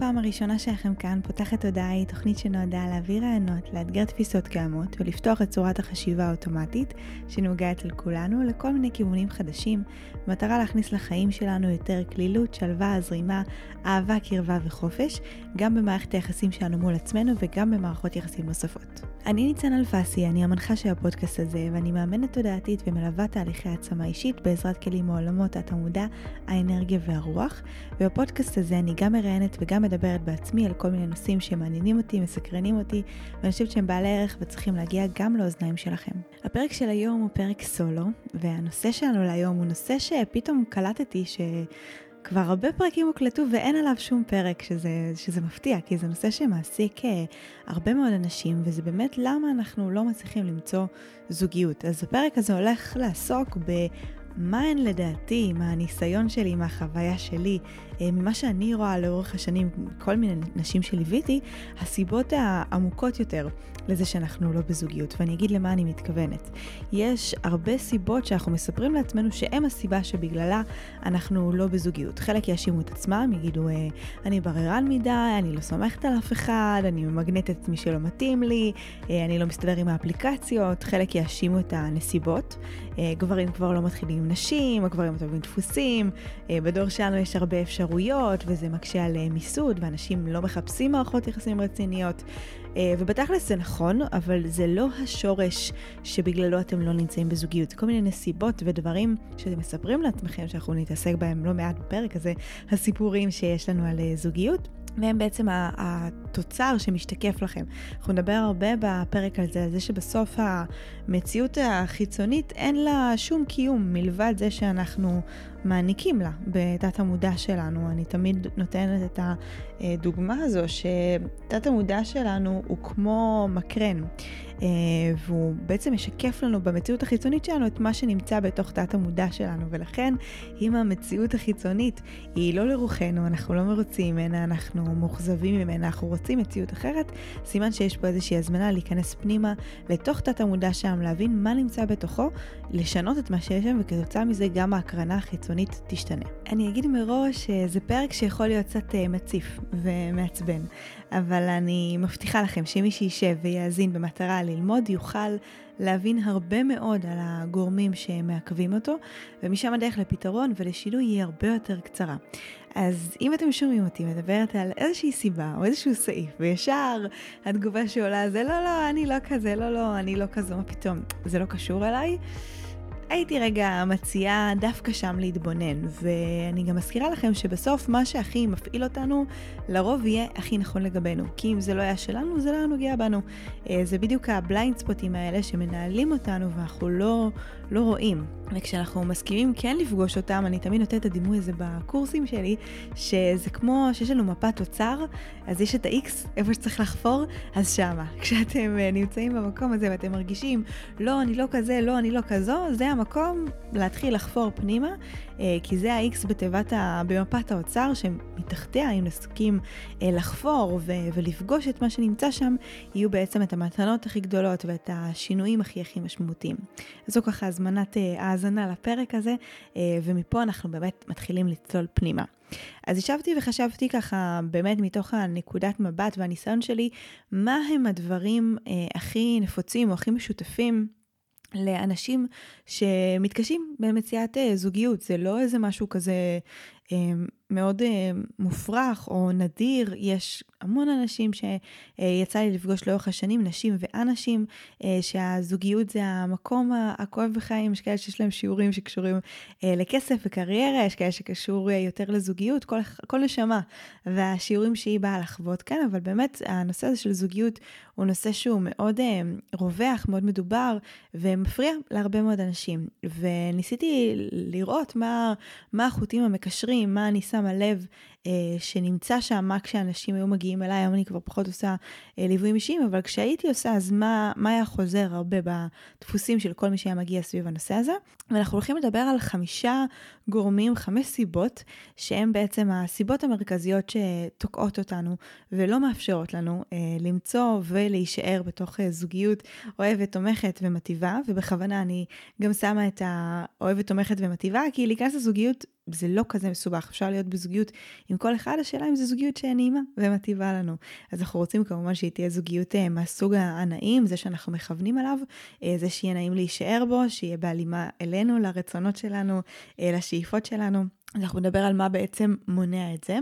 הפעם הראשונה שלכם כאן, פותחת תודעה היא תוכנית שנועדה להביא רעיונות, לאתגר תפיסות קיימות ולפתוח את צורת החשיבה האוטומטית שנוגעת לכולנו לכל מיני כיוונים חדשים, במטרה להכניס לחיים שלנו יותר כלילות, שלווה, זרימה, אהבה, קרבה וחופש, גם במערכת היחסים שלנו מול עצמנו וגם במערכות יחסים נוספות. אני ניצן אלפסי, אני המנחה של הפודקאסט הזה, ואני מאמנת תודעתית ומלווה תהליכי העצמה אישית בעזרת כלים מעולמות התמודע, האנרגיה והרוח, ובפודקאסט הזה אני גם מראיינת וגם גם מדברת בעצמי על כל מיני נושאים שמעניינים אותי, מסקרנים אותי, ואני חושבת שהם בעלי ערך וצריכים להגיע גם לאוזניים שלכם. הפרק של היום הוא פרק סולו, והנושא שלנו להיום הוא נושא שפתאום קלטתי ש... כבר הרבה פרקים הוקלטו ואין עליו שום פרק, שזה, שזה מפתיע, כי זה נושא שמעסיק אה, הרבה מאוד אנשים, וזה באמת למה אנחנו לא מצליחים למצוא זוגיות. אז הפרק הזה הולך לעסוק מה הן לדעתי, מהניסיון שלי, מהחוויה שלי, אה, ממה שאני רואה לאורך השנים, כל מיני נשים שליוויתי, הסיבות העמוקות יותר לזה שאנחנו לא בזוגיות, ואני אגיד למה אני מתכוונת. יש הרבה סיבות שאנחנו מספרים לעצמנו שהן הסיבה שבגללה אנחנו לא בזוגיות. חלק יאשימו את עצמם, יגידו, אה, אני בררן מדי, אני לא סומכת על אף אחד, אני ממגנטת את מי שלא מתאים לי, אה, אני לא מסתדר עם האפליקציות, חלק יאשימו את הנסיבות. גברים כבר לא מתחילים עם נשים, הגברים טובים דפוסים, בדור שלנו יש הרבה אפשרויות וזה מקשה על מיסוד ואנשים לא מחפשים מערכות יחסים רציניות. אה, ובתכלס זה נכון, אבל זה לא השורש שבגללו אתם לא נמצאים בזוגיות. כל מיני נסיבות ודברים שאתם מספרים לעצמכם, שאנחנו נתעסק בהם לא מעט בפרק הזה, הסיפורים שיש לנו על אה, זוגיות. והם בעצם התוצר שמשתקף לכם. אנחנו נדבר הרבה בפרק על זה, על זה שבסוף המציאות החיצונית אין לה שום קיום מלבד זה שאנחנו מעניקים לה בתת המודע שלנו. אני תמיד נותנת את הדוגמה הזו שתת המודע שלנו הוא כמו מקרן. אה, והוא בעצם משקף לנו במציאות החיצונית שלנו את מה שנמצא בתוך תת המודע שלנו, ולכן אם המציאות החיצונית היא לא לרוחנו, אנחנו לא מרוצים ממנה, אנחנו מאוכזבים ממנה, אנחנו רוצים מציאות אחרת, סימן שיש פה איזושהי הזמנה להיכנס פנימה לתוך תת המודע שם, להבין מה נמצא בתוכו, לשנות את מה שיש שם, וכתוצאה מזה גם ההקרנה החיצונית תשתנה. אני אגיד מראש שזה פרק שיכול להיות קצת אה, מציף ומעצבן. אבל אני מבטיחה לכם שמי שישב ויאזין במטרה ללמוד יוכל להבין הרבה מאוד על הגורמים שמעכבים אותו, ומשם הדרך לפתרון ולשינוי היא הרבה יותר קצרה. אז אם אתם שומעים אותי מדברת על איזושהי סיבה או איזשהו סעיף, וישר התגובה שעולה זה לא, לא, אני לא כזה, לא, לא, אני לא כזו, מה פתאום, זה לא קשור אליי. הייתי רגע מציעה דווקא שם להתבונן, ואני גם מזכירה לכם שבסוף מה שהכי מפעיל אותנו, לרוב יהיה הכי נכון לגבינו. כי אם זה לא היה שלנו, זה לא היה נוגע בנו. אה, זה בדיוק ה blind spotים האלה שמנהלים אותנו ואנחנו לא, לא רואים. וכשאנחנו מסכימים כן לפגוש אותם, אני תמיד נותנת את הדימוי הזה בקורסים שלי, שזה כמו שיש לנו מפת אוצר, אז יש את ה-X, איפה שצריך לחפור, אז שמה. כשאתם אה, נמצאים במקום הזה ואתם מרגישים, לא, אני לא כזה, לא, אני לא כזו, זה המקום להתחיל לחפור פנימה, כי זה ה-X בתיבת, ה... במפת האוצר, שמתחתיה, אם נסכים אה, לחפור ו... ולפגוש את מה שנמצא שם, יהיו בעצם את המתנות הכי גדולות ואת השינויים הכי הכי משמעותיים. זו ככה הזמנת האזנה לפרק הזה, ומפה אנחנו באמת מתחילים לצלול פנימה. אז ישבתי וחשבתי ככה, באמת מתוך הנקודת מבט והניסיון שלי, מה הם הדברים אה, הכי נפוצים או הכי משותפים לאנשים שמתקשים במציאת אה, זוגיות. זה לא איזה משהו כזה אה, מאוד אה, מופרך או נדיר, יש המון אנשים שיצא לי לפגוש לאורך השנים, נשים ואנשים, אה, שהזוגיות זה המקום הכואב בחיים, יש כאלה שיש להם שיעורים שקשורים אה, לכסף וקריירה, יש כאלה שקשור יותר לזוגיות, כל, כל נשמה. והשיעורים שהיא באה לחוות כאן, אבל באמת הנושא הזה של זוגיות הוא נושא שהוא מאוד רווח, מאוד מדובר ומפריע להרבה מאוד אנשים. וניסיתי לראות מה, מה החוטים המקשרים, מה אני שמה שמה לב אה, שנמצא שם מה כשאנשים היו מגיעים אליי, היום אני כבר פחות עושה אה, ליוויים אישיים, אבל כשהייתי עושה, אז מה, מה היה חוזר הרבה בדפוסים של כל מי שהיה מגיע סביב הנושא הזה? ואנחנו הולכים לדבר על חמישה גורמים, חמש סיבות, שהן בעצם הסיבות המרכזיות שתוקעות אותנו ולא מאפשרות לנו אה, למצוא ולהישאר בתוך אה, זוגיות אוהבת, תומכת ומטיבה, ובכוונה אני גם שמה את האוהבת, תומכת ומטיבה, כי להיכנס לזוגיות זה לא כזה מסובך, אפשר להיות בזוגיות עם כל אחד, השאלה אם זו זוגיות שנעימה ומטיבה לנו. אז אנחנו רוצים כמובן שהיא תהיה זוגיות אה, מהסוג הנעים, זה שאנחנו מכוונים עליו, אה, זה שיהיה נעים להישאר בו, שיהיה בהלימה אלינו, לרצונות שלנו, אה, לשאיפות שלנו. אנחנו נדבר על מה בעצם מונע את זה,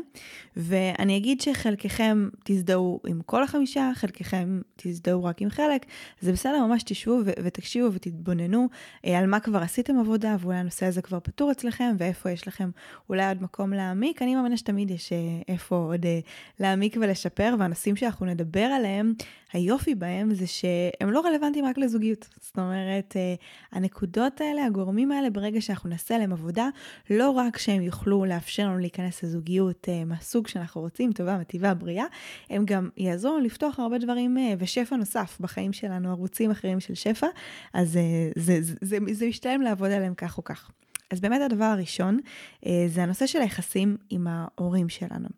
ואני אגיד שחלקכם תזדהו עם כל החמישה, חלקכם תזדהו רק עם חלק, זה בסדר, ממש תשבו ו- ותקשיבו ותתבוננו אה, על מה כבר עשיתם עבודה, ואולי הנושא הזה כבר פתור אצלכם, ואיפה יש לכם אולי עוד מקום להעמיק. אני מאמינה שתמיד יש אה, איפה עוד אה, להעמיק ולשפר, והנושאים שאנחנו נדבר עליהם, היופי בהם זה שהם לא רלוונטיים רק לזוגיות. זאת אומרת, הנקודות האלה, הגורמים האלה, ברגע שאנחנו נעשה עליהם עבודה, לא רק שהם יוכלו לאפשר לנו להיכנס לזוגיות מהסוג שאנחנו רוצים, טובה, מטיבה, בריאה, הם גם יעזרו לנו לפתוח הרבה דברים ושפע נוסף בחיים שלנו, ערוצים אחרים של שפע, אז זה, זה, זה, זה, זה משתלם לעבוד עליהם כך או כך. אז באמת הדבר הראשון זה הנושא של היחסים עם ההורים שלנו.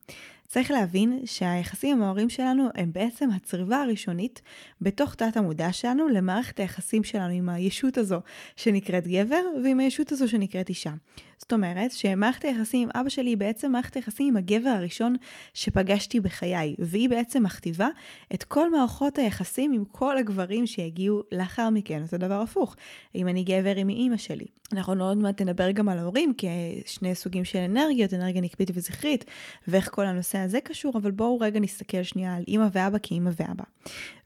צריך להבין שהיחסים עם ההורים שלנו הם בעצם הצריבה הראשונית בתוך תת המודע שלנו למערכת היחסים שלנו עם הישות הזו שנקראת גבר ועם הישות הזו שנקראת אישה. זאת אומרת שמערכת היחסים עם אבא שלי היא בעצם מערכת היחסים עם הגבר הראשון שפגשתי בחיי, והיא בעצם מכתיבה את כל מערכות היחסים עם כל הגברים שיגיעו לאחר מכן, אותו דבר הפוך. אם אני גבר עם אימא שלי. אנחנו עוד מעט נדבר גם על ההורים, כשני סוגים של אנרגיות, אנרגיה נקבית וזכרית, ואיך כל הנושא הזה קשור, אבל בואו רגע נסתכל שנייה על אימא ואבא כאימא ואבא.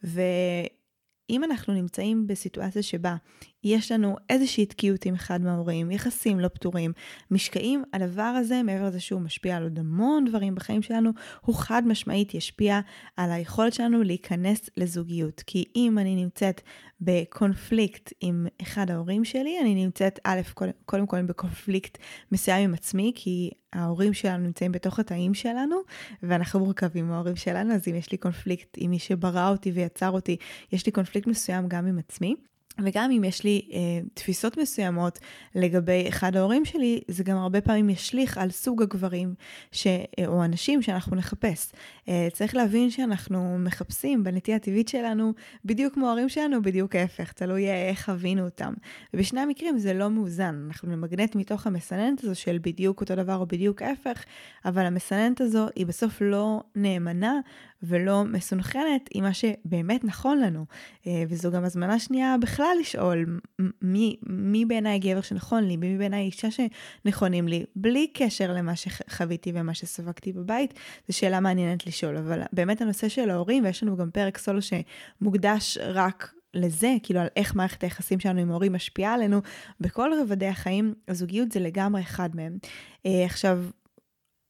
ואם אנחנו נמצאים בסיטואציה שבה יש לנו איזושהי תקיעות עם אחד מההורים, יחסים לא פתורים, משקעים, הדבר הזה, מעבר לזה שהוא משפיע על עוד המון דברים בחיים שלנו, הוא חד משמעית ישפיע על היכולת שלנו להיכנס לזוגיות. כי אם אני נמצאת בקונפליקט עם אחד ההורים שלי, אני נמצאת, א', קודם, כל בקונפליקט מסוים עם עצמי, כי ההורים שלנו נמצאים בתוך התאים שלנו, ואנחנו מורכבים מההורים שלנו, אז אם יש לי קונפליקט עם מי שברא אותי ויצר אותי, יש לי קונפליקט מסוים גם עם עצמי. וגם אם יש לי אה, תפיסות מסוימות לגבי אחד ההורים שלי, זה גם הרבה פעמים ישליך על סוג הגברים ש, אה, או הנשים שאנחנו נחפש. אה, צריך להבין שאנחנו מחפשים בנטייה הטבעית שלנו בדיוק כמו ההורים שלנו, בדיוק ההפך, תלוי אה, איך חווינו אותם. ובשני המקרים זה לא מאוזן, אנחנו נמגנט מתוך המסננת הזו של בדיוק אותו דבר או בדיוק ההפך, אבל המסננת הזו היא בסוף לא נאמנה ולא מסונכרנת עם מה שבאמת נכון לנו. אה, וזו גם הזמנה שנייה בכלל לשאול מי, מי בעיניי גבר שנכון לי, מי בעיניי אישה שנכונים לי, בלי קשר למה שחוויתי ומה שספגתי בבית, זו שאלה מעניינת לשאול. אבל באמת הנושא של ההורים, ויש לנו גם פרק סולו שמוקדש רק לזה, כאילו על איך מערכת היחסים שלנו עם ההורים משפיעה עלינו בכל רבדי החיים, הזוגיות זה לגמרי אחד מהם. אה, עכשיו,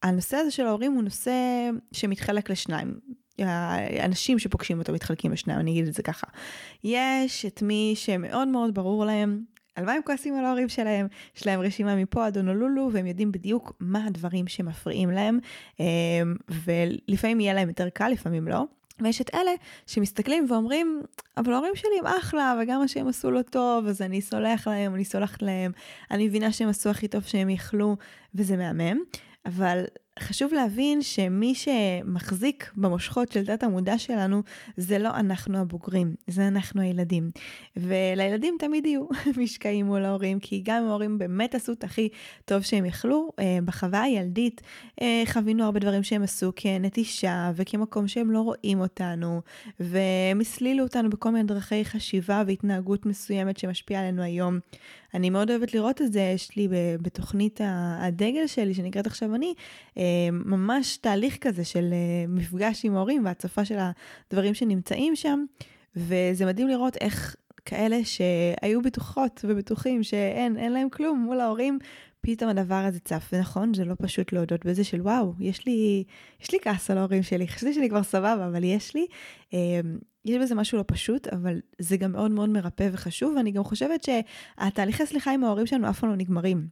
הנושא הזה של ההורים הוא נושא שמתחלק לשניים. האנשים שפוגשים אותו מתחלקים לשניים, אני אגיד את זה ככה. יש את מי שמאוד מאוד ברור להם על מה הם כועסים על ההורים שלהם, יש להם רשימה מפה עד הונולולו, והם יודעים בדיוק מה הדברים שמפריעים להם, אמ, ולפעמים יהיה להם יותר קל, לפעמים לא. ויש את אלה שמסתכלים ואומרים, אבל ההורים שלי הם אחלה, וגם מה שהם עשו לא טוב, אז אני סולח להם, אני סולחת להם, אני מבינה שהם עשו הכי טוב שהם יכלו, וזה מהמם. אבל חשוב להבין שמי שמחזיק במושכות של תת המודע שלנו זה לא אנחנו הבוגרים, זה אנחנו הילדים. ולילדים תמיד יהיו משקעים מול ההורים, כי גם אם ההורים באמת עשו את הכי טוב שהם יכלו, אה, בחוויה הילדית אה, חווינו הרבה דברים שהם עשו כנטישה וכמקום שהם לא רואים אותנו, והם הסלילו אותנו בכל מיני דרכי חשיבה והתנהגות מסוימת שמשפיעה עלינו היום. אני מאוד אוהבת לראות את זה, יש לי בתוכנית הדגל שלי, שנקראת עכשיו אני, אה, ממש תהליך כזה של אה, מפגש עם ההורים והצפה של הדברים שנמצאים שם, וזה מדהים לראות איך כאלה שהיו בטוחות ובטוחים שאין, אין להם כלום מול ההורים, פתאום הדבר הזה צף, ונכון, זה לא פשוט להודות בזה של וואו, יש לי, יש לי כעס על ההורים שלי, חשבתי שאני כבר סבבה, אבל יש לי. יש בזה משהו לא פשוט, אבל זה גם מאוד מאוד מרפא וחשוב, ואני גם חושבת שהתהליכי סליחה עם ההורים שלנו אף פעם לא נגמרים.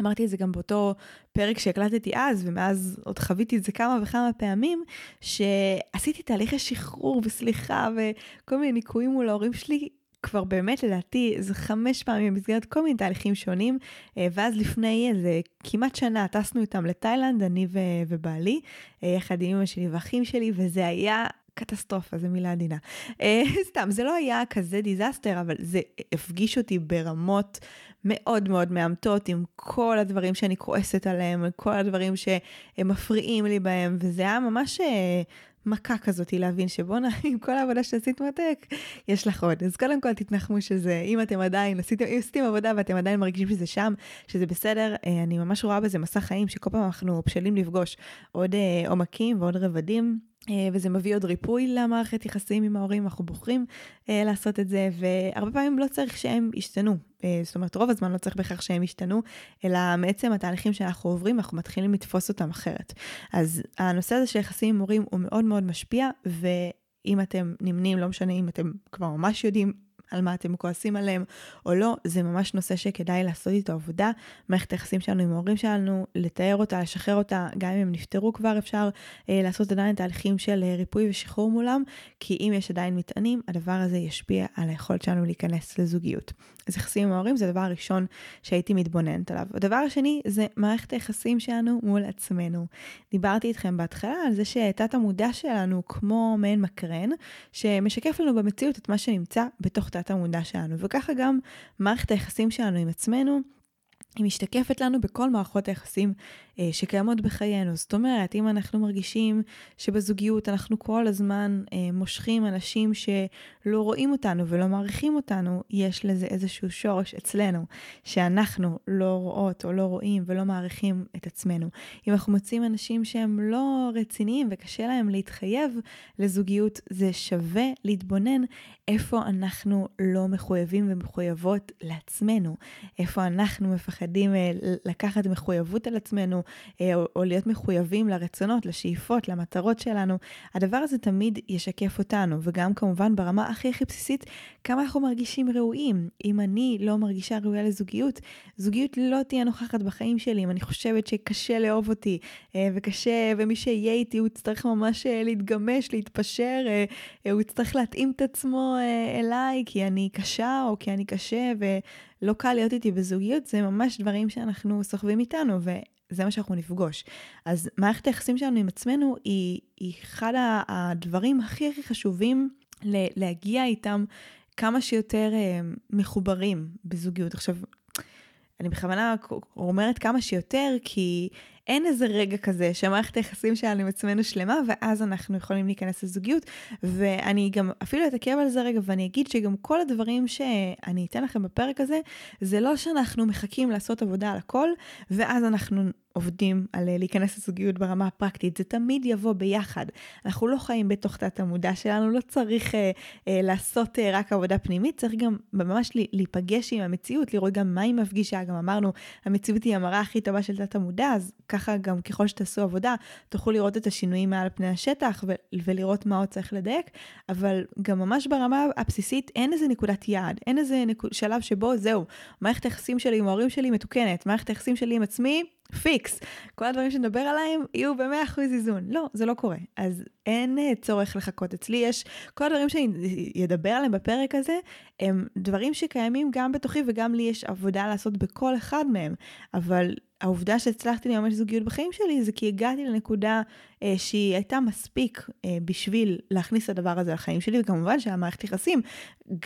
אמרתי את זה גם באותו פרק שהקלטתי אז, ומאז עוד חוויתי את זה כמה וכמה פעמים, שעשיתי תהליכי שחרור וסליחה וכל מיני ניקויים מול ההורים שלי, כבר באמת לדעתי זה חמש פעמים במסגרת כל מיני תהליכים שונים, אה, ואז לפני איזה כמעט שנה טסנו איתם לתאילנד, אני ובעלי, אה, יחד עם אמא שלי ואחים שלי, וזה היה קטסטרופה, זו מילה עדינה. אה, סתם, זה לא היה כזה דיזסטר, אבל זה הפגיש אותי ברמות מאוד מאוד מאמתות עם כל הדברים שאני כועסת עליהם, כל הדברים שהם מפריעים לי בהם, וזה היה ממש אה, מכה כזאתי להבין שבואנה, עם כל העבודה שעשית מרתק, יש לך עוד. אז קודם כל תתנחמו שזה, אם אתם עדיין עשיתם, אם עשיתם עבודה ואתם עדיין מרגישים שזה שם, שזה בסדר, אה, אני ממש רואה בזה מסע חיים שכל פעם אנחנו בשלים לפגוש עוד עומקים ועוד רבדים. אה, וזה מביא עוד ריפוי למערכת יחסים עם ההורים, אנחנו בוחרים אה, לעשות את זה, והרבה פעמים לא צריך שהם ישתנו. אה, זאת אומרת, רוב הזמן לא צריך בכך שהם ישתנו, אלא מעצם התהליכים שאנחנו עוברים, אנחנו מתחילים לתפוס אותם אחרת. אז הנושא הזה של יחסים עם הורים הוא מאוד מאוד משפיע, ואם אתם נמנים, לא משנה אם אתם כבר ממש יודעים על מה אתם כועסים עליהם או לא, זה ממש נושא שכדאי לעשות איתו עבודה. מערכת היחסים שלנו עם ההורים שלנו, לתאר אותה, לשחרר אותה, גם אם הם נפטרו כבר אפשר אה, לעשות עדיין תהליכים של אה, ריפוי ושחרור מולם, כי אם יש עדיין מטענים, הדבר הזה ישפיע על היכולת שלנו להיכנס לזוגיות. אז יחסים עם ההורים זה הדבר הראשון שהייתי מתבוננת עליו. הדבר השני זה מערכת היחסים שלנו מול עצמנו. דיברתי איתכם בהתחלה על זה שתת המודע שלנו כמו מעין מקרן, שמשקף לנו במציאות את מה שנמצא בתוך תת המודע שלנו, וככה גם מערכת היחסים שלנו עם עצמנו. היא משתקפת לנו בכל מערכות היחסים אה, שקיימות בחיינו. זאת אומרת, אם אנחנו מרגישים שבזוגיות אנחנו כל הזמן אה, מושכים אנשים שלא רואים אותנו ולא מעריכים אותנו, יש לזה איזשהו שורש אצלנו, שאנחנו לא רואות או לא רואים ולא מעריכים את עצמנו. אם אנחנו מוצאים אנשים שהם לא רציניים וקשה להם להתחייב לזוגיות, זה שווה להתבונן איפה אנחנו לא מחויבים ומחויבות לעצמנו, איפה אנחנו מפחדים אה, לקחת מחויבות על עצמנו, אה, או, או להיות מחויבים לרצונות, לשאיפות, למטרות שלנו, הדבר הזה תמיד ישקף אותנו, וגם כמובן ברמה הכי הכי בסיסית, כמה אנחנו מרגישים ראויים. אם אני לא מרגישה ראויה לזוגיות, זוגיות לא תהיה נוכחת בחיים שלי. אם אני חושבת שקשה לאהוב אותי, אה, וקשה, ומי שיהיה איתי הוא יצטרך ממש להתגמש, להתפשר, הוא יצטרך להתאים את עצמו אליי, כי אני קשה, או כי אני קשה, ולא קל להיות איתי בזוגיות, זה ממש דברים שאנחנו סוחבים איתנו, זה מה שאנחנו נפגוש. אז מערכת היחסים שלנו עם עצמנו היא, היא אחד הדברים הכי הכי חשובים להגיע איתם כמה שיותר אה, מחוברים בזוגיות. עכשיו, אני בכוונה אומרת כמה שיותר, כי אין איזה רגע כזה שמערכת היחסים שלנו עם עצמנו שלמה, ואז אנחנו יכולים להיכנס לזוגיות. ואני גם אפילו אתעכב על זה רגע, ואני אגיד שגם כל הדברים שאני אתן לכם בפרק הזה, זה לא שאנחנו מחכים לעשות עבודה על הכל, ואז אנחנו עובדים על להיכנס לזוגיות ברמה הפרקטית, זה תמיד יבוא ביחד. אנחנו לא חיים בתוך תת המודע שלנו, לא צריך אה, אה, לעשות אה, רק עבודה פנימית, צריך גם ממש להיפגש עם המציאות, לראות גם מה היא מפגישה, גם אמרנו, המציאות היא המראה הכי טובה של תת המודע, אז ככה גם ככל שתעשו עבודה, תוכלו לראות את השינויים מעל פני השטח ו- ולראות מה עוד צריך לדייק, אבל גם ממש ברמה הבסיסית אין איזה נקודת יעד, אין איזה נקוד, שלב שבו זהו, מערכת היחסים שלי עם ההורים שלי מתוקנת, מערכת היחסים שלי עם עצמי, פיקס. כל הדברים שנדבר עליהם יהיו ב-100% איזון. לא, זה לא קורה. אז אין אה, צורך לחכות. אצלי יש, כל הדברים שאני אדבר עליהם בפרק הזה, הם דברים שקיימים גם בתוכי וגם לי יש עבודה לעשות בכל אחד מהם. אבל העובדה שהצלחתי לממש זוגיות בחיים שלי זה כי הגעתי לנקודה שהיא הייתה מספיק אה, בשביל להכניס את הדבר הזה לחיים שלי, וכמובן שהמערכת יחסים,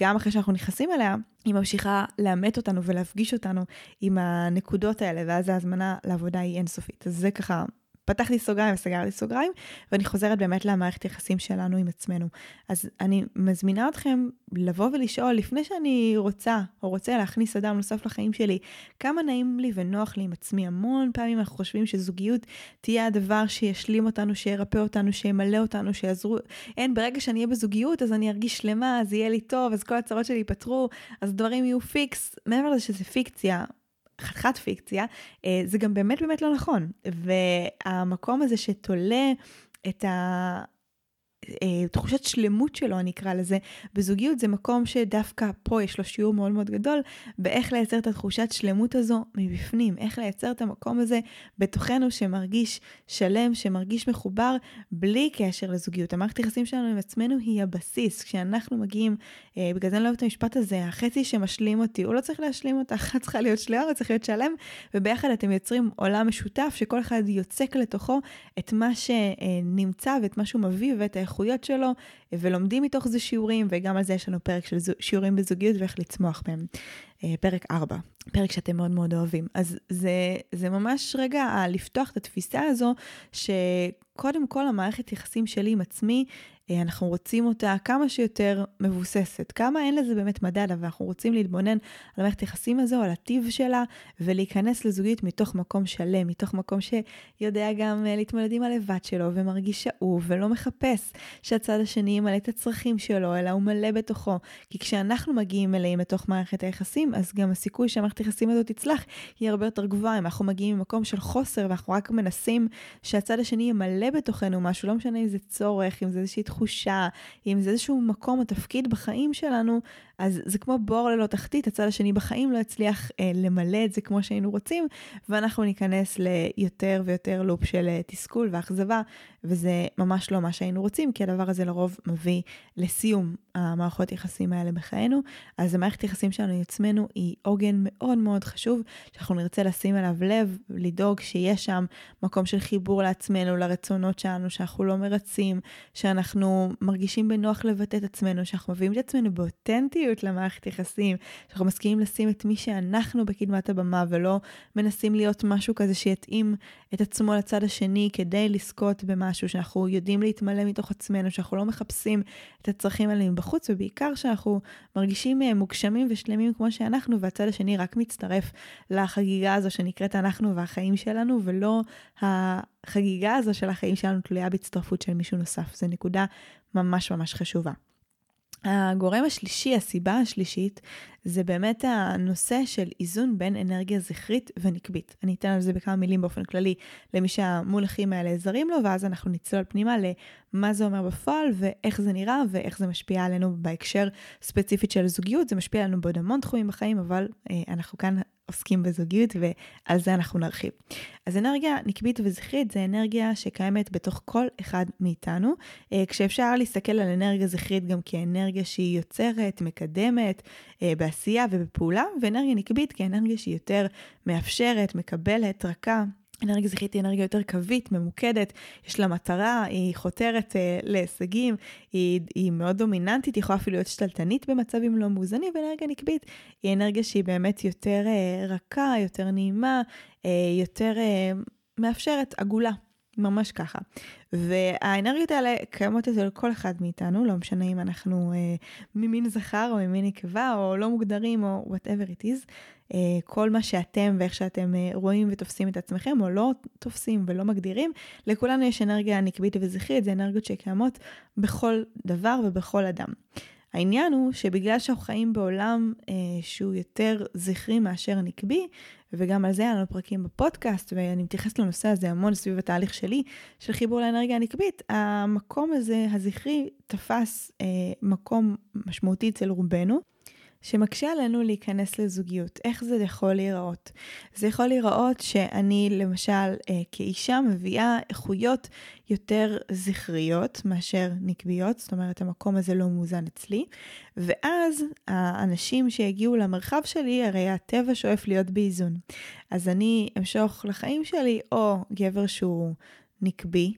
גם אחרי שאנחנו נכנסים אליה, היא ממשיכה לאמת אותנו ולהפגיש אותנו עם הנקודות האלה, ואז ההזמנה לעבודה היא אינסופית. אז זה ככה פתחתי סוגריים וסגרתי סוגריים, ואני חוזרת באמת למערכת יחסים שלנו עם עצמנו. אז אני מזמינה אתכם לבוא ולשאול, לפני שאני רוצה או רוצה להכניס אדם נוסף לחיים שלי, כמה נעים לי ונוח לי עם עצמי. המון פעמים אנחנו חושבים שזוגיות תהיה הדבר שישלים אותנו, שירפא אותנו, שימלא אותנו, שיעזרו. אין, ברגע שאני אהיה בזוגיות, אז אני ארגיש שלמה, אז יהיה לי טוב, אז כל הצרות שלי ייפתרו, אז דברים יהיו פיקס. מעבר לזה שזה פיקציה, חתיכת פיקציה, אה, זה גם באמת באמת לא נכון. והמקום הזה שתולה את, ה... אה, תחושת שלמות שלו, אני אקרא לזה, בזוגיות זה מקום שדווקא פה יש לו שיעור מאוד מאוד גדול באיך לייצר את התחושת שלמות הזו מבפנים, איך לייצר את המקום הזה בתוכנו שמרגיש שלם, שמרגיש מחובר, בלי קשר לזוגיות. המערכת היחסים שלנו עם עצמנו היא הבסיס. כשאנחנו מגיעים, אה, בגלל זה אני לא אוהבת את המשפט הזה, החצי שמשלים אותי, הוא לא צריך להשלים אותה, אחת צריכה להיות שלמה, הוא צריך להיות שלם, וביחד אתם יוצרים עולם משותף שכל אחד יוצק לתוכו את מה שנמצא ואת מה שהוא מביא ואת האיכויות שלו, ולומדים מתוך זה שיעורים, וגם על זה יש לנו פרק של שיעורים בזוגיות ואיך לצמוח בהם. אה, פרק 4, פרק שאתם מאוד מאוד אוהבים. אז זה, זה ממש רגע לפתוח את התפיסה הזו, שקודם כל המערכת יחסים שלי עם עצמי אה, אנחנו רוצים אותה כמה שיותר מבוססת. כמה אין לזה באמת מדד, אבל אנחנו רוצים להתבונן על המערכת היחסים הזו, על הטיב שלה, ולהיכנס לזוגיות מתוך מקום שלם, מתוך מקום שיודע גם אה, להתמודד עם הלבד שלו, ומרגיש שאהוב, ולא מחפש שהצד השני ימלא את הצרכים שלו, אלא הוא מלא בתוכו. כי כשאנחנו מגיעים מלאים בתוך מערכת היחסים, אז גם הסיכוי שהמערכת היחסים הזו תצלח היא הרבה יותר גבוהה. אם אנחנו מגיעים ממקום של חוסר, ואנחנו רק מנסים שהצד השני ימלא בתוכנו משהו, לא משנה אם זה צורך, אם זה איזושהי תחושה, אם זה איזשהו מקום או תפקיד בחיים שלנו, אז זה כמו בור ללא תחתית, הצד השני בחיים לא יצליח אה, למלא את זה כמו שהיינו רוצים, ואנחנו ניכנס ליותר ויותר לופ של אה, תסכול ואכזבה, וזה ממש לא מה שהיינו רוצים, כי הדבר הזה לרוב מביא לסיום המערכות יחסים האלה בחיינו. אז המערכת יחסים שלנו עם עצמנו היא עוגן מאוד מאוד חשוב, שאנחנו נרצה לשים אליו לב, לדאוג שיש שם מקום של חיבור לעצמנו, לרצונות שלנו, שאנחנו לא מרצים, שאנחנו מרגישים בנוח לבטא את עצמנו, שאנחנו מביאים את עצמנו באותנטיות למערכת יחסים, שאנחנו מסכימים לשים את מי שאנחנו בקדמת הבמה, ולא מנסים להיות משהו כזה שיתאים את עצמו לצד השני כדי לזכות במשהו, שאנחנו יודעים להתמלא מתוך עצמנו, שאנחנו לא מחפשים את הצרכים האלה מבחוץ, ובעיקר שאנחנו מרגישים אה, מוגשמים ושלמים כמו שאנחנו, והצד השני רק מצטרף לחגיגה הזו שנקראת אנחנו והחיים שלנו, ולא החגיגה הזו של החיים שלנו תלויה בהצטרפות של מישהו נוסף. זו נקודה ממש ממש חשובה. הגורם השלישי, הסיבה השלישית, זה באמת הנושא של איזון בין אנרגיה זכרית ונקבית. אני אתן על זה בכמה מילים באופן כללי למי שהמונחים האלה זרים לו, ואז אנחנו נצלול פנימה למה זה אומר בפועל ואיך זה נראה ואיך זה משפיע עלינו בהקשר ספציפית של זוגיות. זה משפיע עלינו בעוד המון תחומים בחיים, אבל אה, אנחנו כאן עוסקים בזוגיות ועל זה אנחנו נרחיב. אז אנרגיה נקבית וזכרית זה אנרגיה שקיימת בתוך כל אחד מאיתנו, אה, כשאפשר להסתכל על אנרגיה זכרית גם כאנרגיה שהיא יוצרת, מקדמת, אה, בעשייה ובפעולה, ואנרגיה נקבית כאנרגיה שהיא יותר מאפשרת, מקבלת, רכה. אנרגיה זכרית היא אנרגיה יותר קווית, ממוקדת, יש לה מטרה, היא חותרת אה, להישגים, היא, היא מאוד דומיננטית, היא יכולה אפילו להיות שתלטנית במצבים לא מאוזנים, ואנרגיה נקבית היא אנרגיה שהיא באמת יותר אה, רכה, יותר נעימה, אה, יותר אה, מאפשרת, עגולה. ממש ככה. והאנרגיות האלה קיימות אצל כל אחד מאיתנו, לא משנה אם אנחנו אה, ממין זכר או ממין נקבה, או לא מוגדרים, או whatever it is. אה, כל מה שאתם ואיך שאתם אה, רואים ותופסים את עצמכם, או לא תופסים ולא מגדירים, לכולנו יש אנרגיה נקבית וזכרית, זה אנרגיות שקיימות בכל דבר ובכל אדם. העניין הוא שבגלל שאנחנו חיים בעולם אה, שהוא יותר זכרי מאשר נקבי, וגם על זה היה לנו פרקים בפודקאסט, ואני מתייחסת לנושא הזה המון סביב התהליך שלי, של חיבור לאנרגיה הנקבית, המקום הזה, הזכרי, תפס אה, מקום משמעותי אצל רובנו. שמקשה עלינו להיכנס לזוגיות. איך זה יכול להיראות? זה יכול להיראות שאני למשל אה, כאישה מביאה איכויות יותר זכריות מאשר נקביות, זאת אומרת המקום הזה לא מאוזן אצלי, ואז האנשים שיגיעו למרחב שלי, הרי הטבע שואף להיות באיזון. אז אני אמשוך לחיים שלי או גבר שהוא נקבי,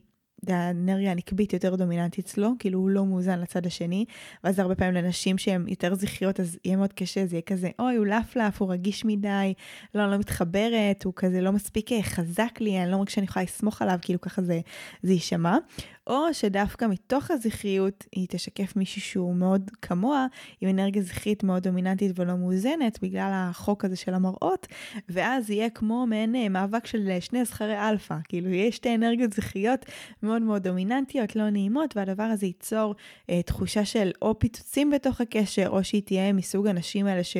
האנרגיה הנקבית יותר דומיננטית אצלו, כאילו הוא לא מאוזן לצד השני, ואז הרבה פעמים לנשים שהן יותר זכריות, אז יהיה מאוד קשה, זה יהיה כזה, אוי, הוא לפלף, הוא רגיש מדי, לא, אני לא מתחברת, הוא כזה לא מספיק אה, חזק לי, אני לא מרגיש שאני יכולה לסמוך עליו, כאילו ככה זה, זה יישמע. או שדווקא מתוך הזכריות היא תשקף מישהו שהוא מאוד כמוה, עם אנרגיה זכרית מאוד דומיננטית ולא מאוזנת, בגלל החוק הזה של המראות, ואז יהיה כמו מעין אה, מאבק של אה, שני זכרי אלפא, כאילו יש שתי אנרגיות זכריות מאוד מאוד דומיננטיות, לא נעימות, והדבר הזה ייצור אה, תחושה של או פיצוצים בתוך הקשר, או שהיא תהיה מסוג הנשים האלה ש...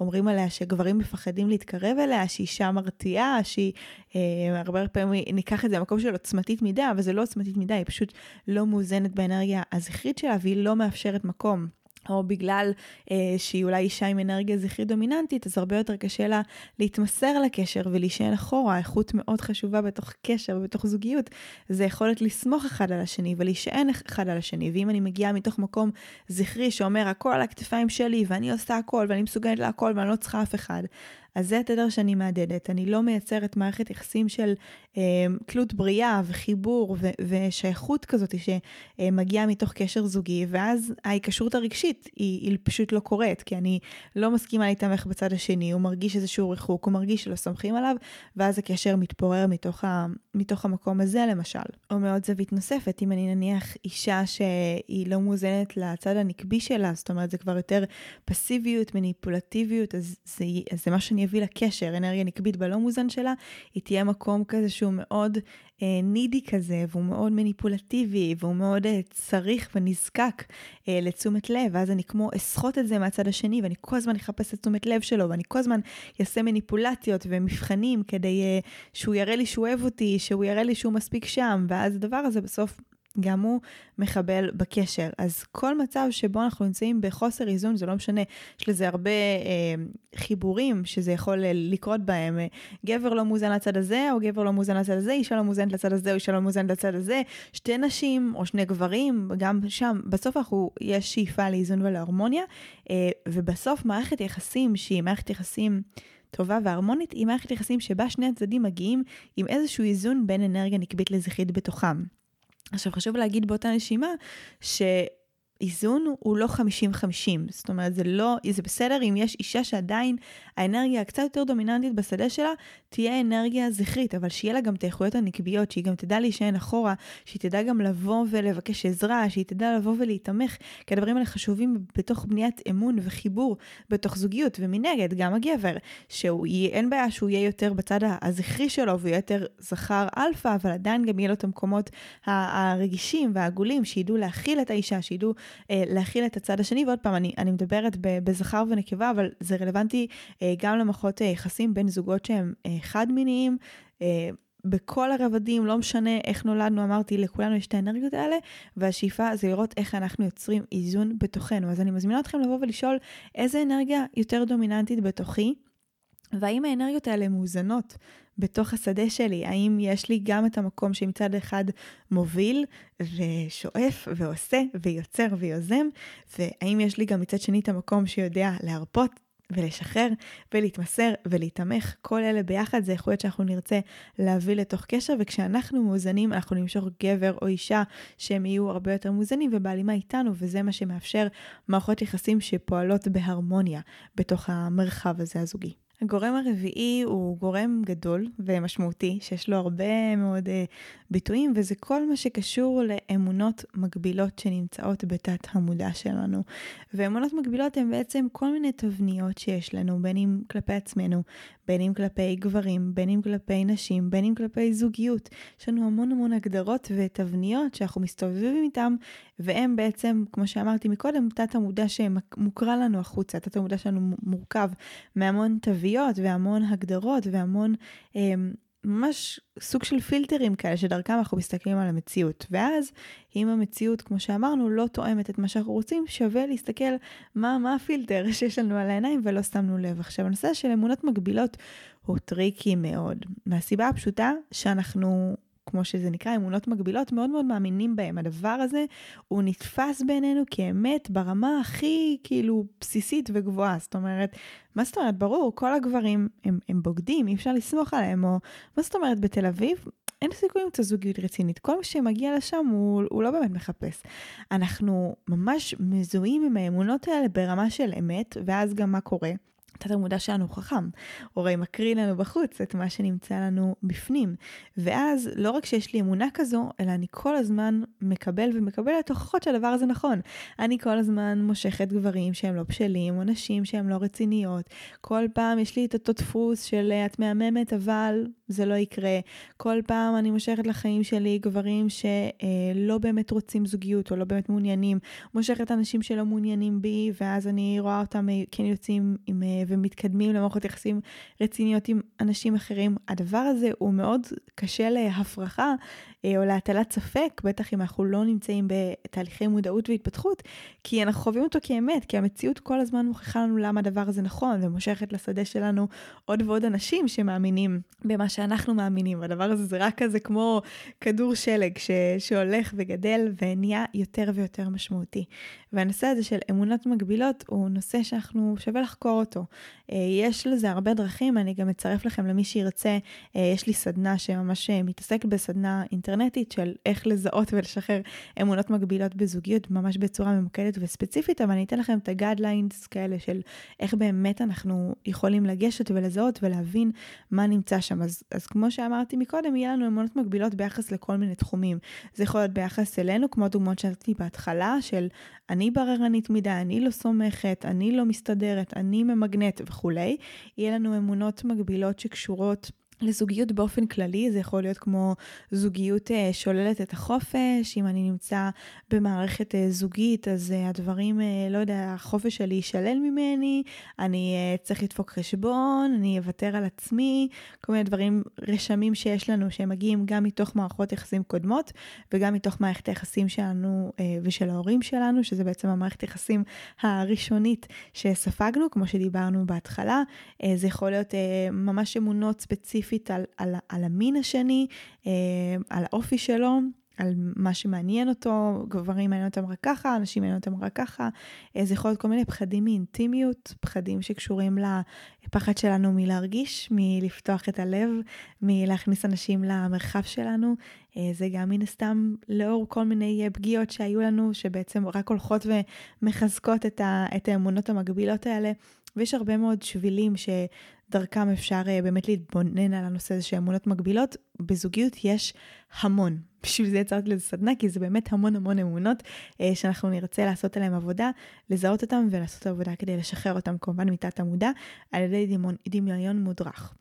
אומרים עליה שגברים מפחדים להתקרב אליה, שהיא אישה מרתיעה, שהיא, אה, הרבה פעמים ניקח את זה למקום של עוצמתית מדי, אבל זה לא עוצמתית מדי, היא פשוט לא מאוזנת באנרגיה הזכרית שלה, והיא לא מאפשרת מקום או בגלל אה, שהיא אולי אישה עם אנרגיה זכרית דומיננטית, אז הרבה יותר קשה לה להתמסר לקשר ולהישען אחורה. איכות מאוד חשובה בתוך קשר ובתוך זוגיות, זה יכולת לסמוך אחד על השני ולהישען אחד על השני. ואם אני מגיעה מתוך מקום זכרי שאומר הכל על הכתפיים שלי ואני עושה הכל ואני מסוגלת להכל ואני לא צריכה אף אחד, אז זה התדר שאני מהדהדת. אני לא מייצרת מערכת יחסים של אה, תלות בריאה וחיבור ו- ושייכות כזאת שמגיעה מתוך קשר זוגי, ואז ההיקשרות הרגשית היא, היא פשוט לא קורית, כי אני לא מסכימה להתמך בצד השני, הוא מרגיש איזשהו ריחוק, הוא מרגיש שלא סומכים עליו, ואז הקשר מתפורר מתוך, ה- מתוך המקום הזה למשל. או מאוד זווית נוספת, אם אני נניח אישה שהיא לא מאוזנת לצד הנקבי שלה, זאת אומרת זה כבר יותר פסיביות, מניפולטיביות, אז זה, אז זה מה שאני יביא לקשר, אנרגיה נקבית בלא מוזן שלה, היא תהיה מקום כזה שהוא מאוד אה, נידי כזה, והוא מאוד מניפולטיבי, והוא מאוד אה, צריך ונזקק אה, לתשומת לב, ואז אני כמו אסחוט את זה מהצד השני, ואני כל הזמן אחפש את תשומת לב שלו, ואני כל הזמן אעשה מניפולציות ומבחנים כדי אה, שהוא יראה לי שהוא אוהב אותי, שהוא יראה לי שהוא מספיק שם, ואז הדבר הזה בסוף גם הוא מחבל בקשר. אז כל מצב שבו אנחנו נמצאים בחוסר איזון, זה לא משנה, יש לזה הרבה אה, חיבורים שזה יכול אה, לקרות בהם. גבר לא מוזן לצד הזה, או גבר לא מוזן לצד הזה, אישה לא מוזנת לצד הזה, או אישה לא מוזנת לצד הזה, שתי נשים או שני גברים, גם שם, בסוף אנחנו, יש שאיפה לאיזון ולהרמוניה, אה, ובסוף מערכת יחסים שהיא מערכת יחסים... טובה והרמונית היא מערכת יחסים שבה שני הצדדים מגיעים עם איזשהו איזון בין אנרגיה נקבית לזכרית בתוכם. עכשיו חשוב להגיד באותה נשימה ש... איזון הוא לא 50-50, זאת אומרת זה לא, זה בסדר אם יש אישה שעדיין האנרגיה הקצת יותר דומיננטית בשדה שלה תהיה אנרגיה זכרית, אבל שיהיה לה גם את האיכויות הנקביות, שהיא גם תדע להישען אחורה, שהיא תדע גם לבוא ולבקש עזרה, שהיא תדע לבוא ולהיתמך, כי הדברים האלה חשובים בתוך בניית אמון וחיבור בתוך זוגיות, ומנגד גם הגבר, שהוא יהיה, אין בעיה שהוא יהיה יותר בצד הזכרי שלו ויהיה יותר זכר אלפא, אבל עדיין גם יהיה לו את המקומות הרגישים והעגולים, שידעו להכיל את האישה, שידעו להכיל את הצד השני, ועוד פעם, אני, אני מדברת בזכר ונקבה, אבל זה רלוונטי אה, גם למערכות אה, יחסים בין זוגות שהם אה, חד-מיניים. אה, בכל הרבדים, לא משנה איך נולדנו, אמרתי, לכולנו יש את האנרגיות האלה, והשאיפה זה לראות איך אנחנו יוצרים איזון בתוכנו. אז אני מזמינה אתכם לבוא ולשאול איזה אנרגיה יותר דומיננטית בתוכי, והאם האנרגיות האלה מאוזנות בתוך השדה שלי? האם יש לי גם את המקום שמצד אחד מוביל ושואף ועושה ויוצר ויוזם, והאם יש לי גם מצד שני את המקום שיודע להרפות ולשחרר ולהתמסר ולהתמך, כל אלה ביחד זה איכויות שאנחנו נרצה להביא לתוך קשר, וכשאנחנו מאוזנים אנחנו נמשוך גבר או אישה שהם יהיו הרבה יותר מאוזנים ובהלימה איתנו, וזה מה שמאפשר מערכות יחסים שפועלות בהרמוניה בתוך המרחב הזה הזוגי. הגורם הרביעי הוא גורם גדול ומשמעותי, שיש לו הרבה מאוד uh, ביטויים, וזה כל מה שקשור לאמונות מגבילות שנמצאות בתת המודע שלנו. ואמונות מגבילות הן בעצם כל מיני תבניות שיש לנו, בין אם כלפי עצמנו, בין אם כלפי גברים, בין אם כלפי נשים, בין אם כלפי זוגיות. יש לנו המון המון הגדרות ותבניות שאנחנו מסתובבים איתן, והן בעצם, כמו שאמרתי מקודם, תת המודע שמוקרן לנו החוצה. תת המודע שלנו מורכב מהמון תוויות והמון הגדרות והמון... אה, ממש סוג של פילטרים כאלה שדרכם אנחנו מסתכלים על המציאות. ואז אם המציאות, כמו שאמרנו, לא תואמת את מה שאנחנו רוצים, שווה להסתכל מה, מה הפילטר שיש לנו על העיניים ולא שמנו לב. עכשיו, הנושא של אמונות מגבילות הוא tricky מאוד. מהסיבה הפשוטה שאנחנו כמו שזה נקרא, אמונות מגבילות, מאוד מאוד מאמינים בהם. הדבר הזה, הוא נתפס בעינינו כאמת ברמה הכי כאילו בסיסית וגבוהה. זאת אומרת, מה זאת אומרת? ברור, כל הגברים הם, הם בוגדים, אי אפשר לסמוך עליהם, או מה זאת אומרת, בתל אביב? אין סיכוי למצוא זוגיות רצינית. כל מי שמגיע לשם הוא, הוא לא באמת מחפש. אנחנו ממש מזוהים עם האמונות האלה ברמה של אמת, ואז גם מה קורה? התת המודע שלנו חכם, הוא הרי מקריא לנו בחוץ את מה שנמצא לנו בפנים. ואז לא רק שיש לי אמונה כזו, אלא אני כל הזמן מקבל ומקבלת הוכחות שהדבר הזה נכון. אני כל הזמן מושכת גברים שהם לא בשלים, או נשים שהם לא רציניות. כל פעם יש לי את אותו דפוס של את מהממת, אבל זה לא יקרה. כל פעם אני מושכת לחיים שלי גברים שלא באמת רוצים זוגיות או לא באמת מעוניינים. מושכת אנשים שלא מעוניינים בי, ואז אני רואה אותם כן יוצאים עם, ומתקדמים למערכות יחסים רציניות עם אנשים אחרים. הדבר הזה הוא מאוד קשה להפרחה או להטלת ספק, בטח אם אנחנו לא נמצאים בתהליכי מודעות והתפתחות, כי אנחנו חווים אותו כאמת, כי המציאות כל הזמן מוכיחה לנו למה הדבר הזה נכון, ומושכת לשדה שלנו עוד ועוד אנשים שמאמינים במה שאנחנו מאמינים. הדבר הזה זה רק כזה כמו כדור שלג ש, שהולך וגדל ונהיה יותר ויותר משמעותי. והנושא הזה של אמונות מגבילות הוא נושא שאנחנו, שווה לחקור אותו. אה, יש לזה הרבה דרכים, אני גם אצרף לכם למי שירצה, אה, יש לי סדנה שממש אה, מתעסקת בסדנה אינטרנטית של איך לזהות ולשחרר אמונות מגבילות בזוגיות, ממש בצורה ממוקדת וספציפית, אבל אני אתן לכם את הגיידליינס כאלה של איך באמת אנחנו יכולים לגשת ולזהות ולהבין מה נמצא שם. אז, אז כמו שאמרתי מקודם, יהיה לנו אמונות מגבילות ביחס לכל מיני תחומים. זה יכול להיות ביחס אלינו, כמו דוגמאות שנתתי בהתחלה, של אני בררנית מדי, אני לא סומכת, אני לא מסתדרת, אני ממגנט וכולי. יהיה לנו אמונות מגבילות שקשורות לזוגיות באופן כללי, זה יכול להיות כמו זוגיות uh, שוללת את החופש, אם אני נמצא במערכת uh, זוגית, אז uh, הדברים, לא יודע, החופש שלי יישלל ממני, אני צריך לדפוק חשבון, אני אוותר על עצמי, כל מיני דברים, רשמים שיש לנו, שהם מגיעים גם מתוך מערכות יחסים קודמות, וגם מתוך מערכת היחסים שלנו ושל ההורים שלנו, שזה בעצם המערכת יחסים הראשונית שספגנו, כמו שדיברנו בהתחלה. זה יכול להיות ממש אמונות ספציפיות. ספציפית על, על, על המין השני, אה, על האופי שלו. על מה שמעניין אותו, גברים מעניין אותם רק ככה, אנשים מעניין אותם רק ככה. אה, זה יכול להיות כל מיני פחדים מאינטימיות, פחדים שקשורים לפחד שלנו מלהרגיש, מלפתוח את הלב, מלהכניס אנשים למרחב שלנו. אה, זה גם מן הסתם לאור כל מיני פגיעות שהיו לנו, שבעצם רק הולכות ומחזקות את, ה, את האמונות המקבילות האלה. ויש הרבה מאוד שבילים שדרכם אפשר uh, באמת להתבונן על הנושא הזה של אמונות מגבילות. בזוגיות יש המון. בשביל זה יצרתי לזה סדנה, כי זה באמת המון המון אמונות uh, שאנחנו נרצה לעשות עליהן עבודה, לזהות אותן ולעשות עבודה כדי לשחרר אותן כמובן מתת המודע, על ידי דמיון מודרך.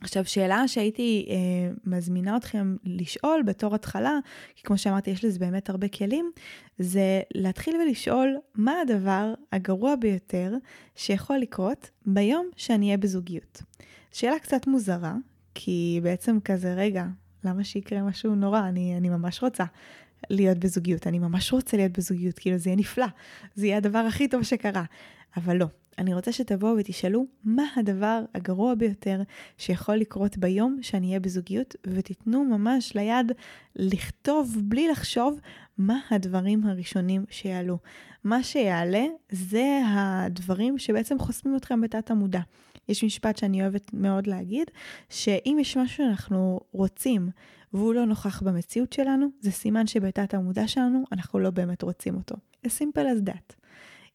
עכשיו, שאלה שהייתי אה, מזמינה אתכם לשאול בתור התחלה, כי כמו שאמרתי, יש לזה באמת הרבה כלים, זה להתחיל ולשאול מה הדבר הגרוע ביותר שיכול לקרות ביום שאני אהיה בזוגיות. שאלה קצת מוזרה, כי בעצם כזה, רגע, למה שיקרה משהו נורא? אני, אני ממש רוצה להיות בזוגיות, אני ממש רוצה להיות בזוגיות, כאילו זה יהיה נפלא, זה יהיה הדבר הכי טוב שקרה. אבל לא, אני רוצה שתבואו ותשאלו מה הדבר הגרוע ביותר שיכול לקרות ביום שאני אהיה בזוגיות, ותיתנו ממש ליד לכתוב בלי לחשוב מה הדברים הראשונים שיעלו. מה שיעלה זה הדברים שבעצם חוסמים אתכם בתת המודע. יש משפט שאני אוהבת מאוד להגיד, שאם יש משהו שאנחנו רוצים והוא לא נוכח במציאות שלנו, זה סימן שבתת המודע שלנו אנחנו לא באמת רוצים אותו. as simple as that.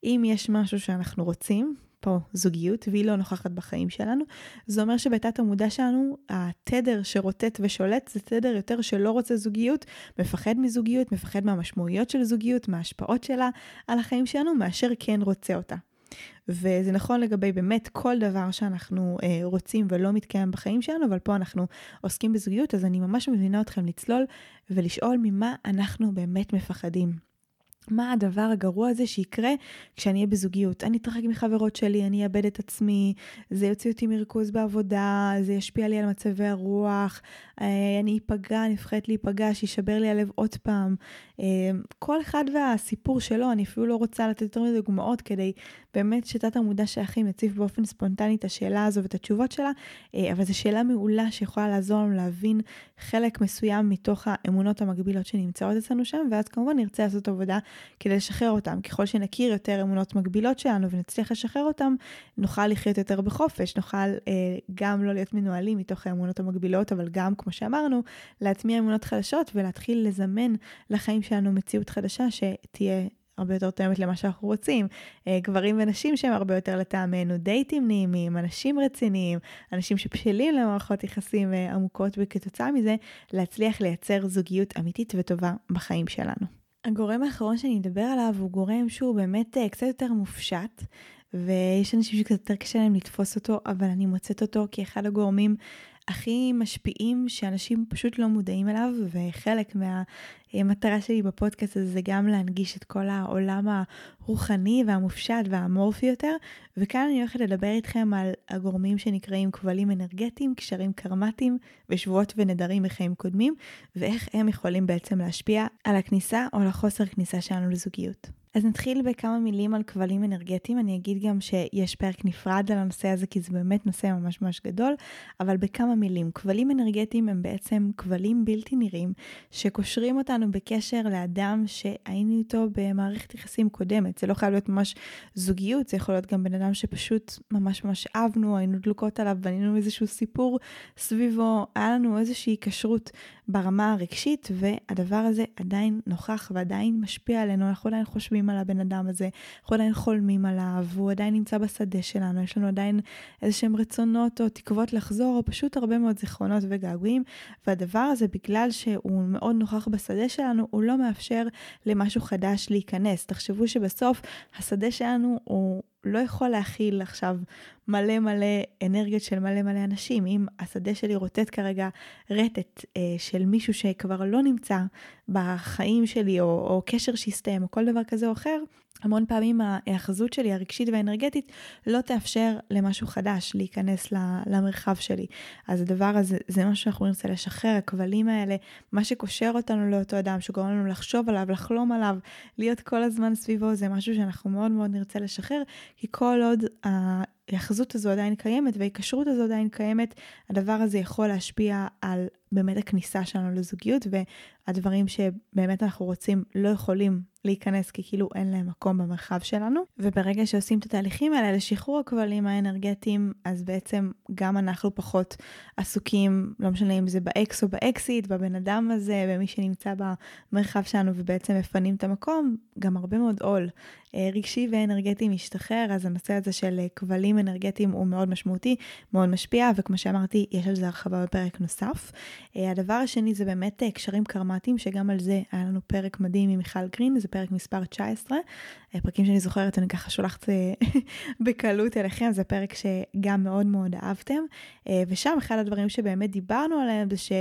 אם יש משהו שאנחנו רוצים, פה זוגיות, והיא לא נוכחת בחיים שלנו, זה אומר שבתת המודע שלנו, התדר שרוטט ושולט זה תדר יותר שלא רוצה זוגיות, מפחד מזוגיות, מפחד מהמשמעויות של זוגיות, מההשפעות שלה על החיים שלנו, מאשר כן רוצה אותה. וזה נכון לגבי באמת כל דבר שאנחנו אה, רוצים ולא מתקיים בחיים שלנו, אבל פה אנחנו עוסקים בזוגיות, אז אני ממש מבינה אתכם לצלול ולשאול ממה אנחנו באמת מפחדים. מה הדבר הגרוע הזה שיקרה כשאני אהיה בזוגיות? אני אתרחק מחברות שלי, אני אאבד את עצמי, זה יוציא אותי מריכוז בעבודה, זה ישפיע לי על מצבי הרוח, אה, אני אפגע, אני מפחדת להיפגע, שישבר לי הלב עוד פעם. אה, כל אחד והסיפור שלו, אני אפילו לא רוצה לתת יותר מדי דוגמאות כדי באמת שתת המודע של אחים יציף באופן ספונטני את השאלה הזו ואת התשובות שלה, אה, אבל זו שאלה מעולה שיכולה לעזור לנו להבין חלק מסוים מתוך האמונות המקבילות שנמצאות אצלנו שם, ואז כמובן נרצה לעשות עבודה כדי לשחרר אותם. ככל שנכיר יותר אמונות מקבילות שלנו ונצליח לשחרר אותם, נוכל לחיות יותר בחופש, נוכל אה, גם לא להיות מנוהלים מתוך האמונות המקבילות, אבל גם, כמו שאמרנו, להטמיע אמונות חדשות ולהתחיל לזמן לחיים שלנו מציאות חדשה שתהיה הרבה יותר תואמת למה שאנחנו רוצים. אה, גברים ונשים שהם הרבה יותר לטעמנו, דייטים נעימים, אנשים רציניים, אנשים שבשלים למערכות יחסים אה, עמוקות, וכתוצאה מזה להצליח לייצר זוגיות אמיתית וטובה בחיים שלנו. הגורם האחרון שאני אדבר עליו הוא גורם שהוא באמת אה, קצת יותר מופשט, ויש אנשים שקצת יותר קשה להם לתפוס אותו, אבל אני מוצאת אותו כאחד הגורמים הכי משפיעים שאנשים פשוט לא מודעים אליו, וחלק מהמטרה שלי בפודקאסט הזה זה גם להנגיש את כל העולם הרוחני והמופשט והאמורפי יותר, וכאן אני הולכת לדבר איתכם על הגורמים שנקראים כבלים אנרגטיים, קשרים קרמטיים ושבועות ונדרים מחיים קודמים, ואיך הם יכולים בעצם להשפיע על הכניסה או לחוסר כניסה שלנו לזוגיות. אז נתחיל בכמה מילים על כבלים אנרגטיים. אני אגיד גם שיש פרק נפרד על הנושא הזה, כי זה באמת נושא ממש ממש גדול, אבל בכמה מילים. כבלים אנרגטיים הם בעצם כבלים בלתי נראים, שקושרים אותנו בקשר לאדם שהיינו איתו במערכת יחסים קודמת. זה לא חייב להיות ממש זוגיות, זה יכול להיות גם בן אדם שפשוט ממש ממש אהבנו, היינו דלוקות עליו, בנינו איזשהו סיפור סביבו, היה לנו איזושהי היקשרות ברמה הרגשית, והדבר הזה עדיין נוכח ועדיין משפיע עלינו, אנחנו עדיין חושבים על הבן אדם הזה, אנחנו עדיין חולמים עליו, הוא עדיין נמצא בשדה שלנו, יש לנו עדיין איזה שהם רצונות או תקוות לחזור, או פשוט הרבה מאוד זיכרונות וגעגועים, והדבר הזה, בגלל שהוא מאוד נוכח בשדה שלנו, הוא לא מאפשר למשהו חדש להיכנס. תחשבו שבסוף השדה שלנו הוא... לא יכול להכיל עכשיו מלא מלא אנרגיות של מלא מלא אנשים. אם השדה שלי רוטט כרגע רטט אה, של מישהו שכבר לא נמצא בחיים שלי, או, או קשר שהסתיים, או כל דבר כזה או אחר, המון פעמים ההאחזות שלי, הרגשית והאנרגטית, לא תאפשר למשהו חדש להיכנס למרחב שלי. אז הדבר הזה, זה מה שאנחנו נרצה לשחרר, הכבלים האלה, מה שקושר אותנו לאותו אדם, שגורם לנו לחשוב עליו, לחלום עליו, להיות כל הזמן סביבו, זה משהו שאנחנו מאוד מאוד נרצה לשחרר, כי כל עוד ההאחזות הזו עדיין קיימת וההיקשרות הזו עדיין קיימת, הדבר הזה יכול להשפיע על באמת הכניסה שלנו לזוגיות, והדברים שבאמת אנחנו רוצים לא יכולים להיכנס כי כאילו אין להם מקום במרחב שלנו. וברגע שעושים את התהליכים האלה לשחרור הכבלים האנרגטיים, אז בעצם גם אנחנו פחות עסוקים, לא משנה אם זה באקס או באקסית, בבן אדם הזה, במי שנמצא במרחב שלנו ובעצם מפנים את המקום, גם הרבה מאוד עול אה, רגשי ואנרגטי משתחרר, אז הנושא הזה של אה, כבלים אנרגטיים הוא מאוד משמעותי, מאוד משפיע, וכמו שאמרתי, יש על זה הרחבה בפרק נוסף. אה, הדבר השני זה באמת קשרים קרמטיים, שגם על זה היה לנו פרק מדהים עם מיכל גרין, זה פרק מספר 19. פרקים שאני זוכרת, אני ככה שולחת בקלות אליכם, זה פרק שגם מאוד מאוד אהבתם. ושם אחד הדברים שבאמת דיברנו עליהם זה ש...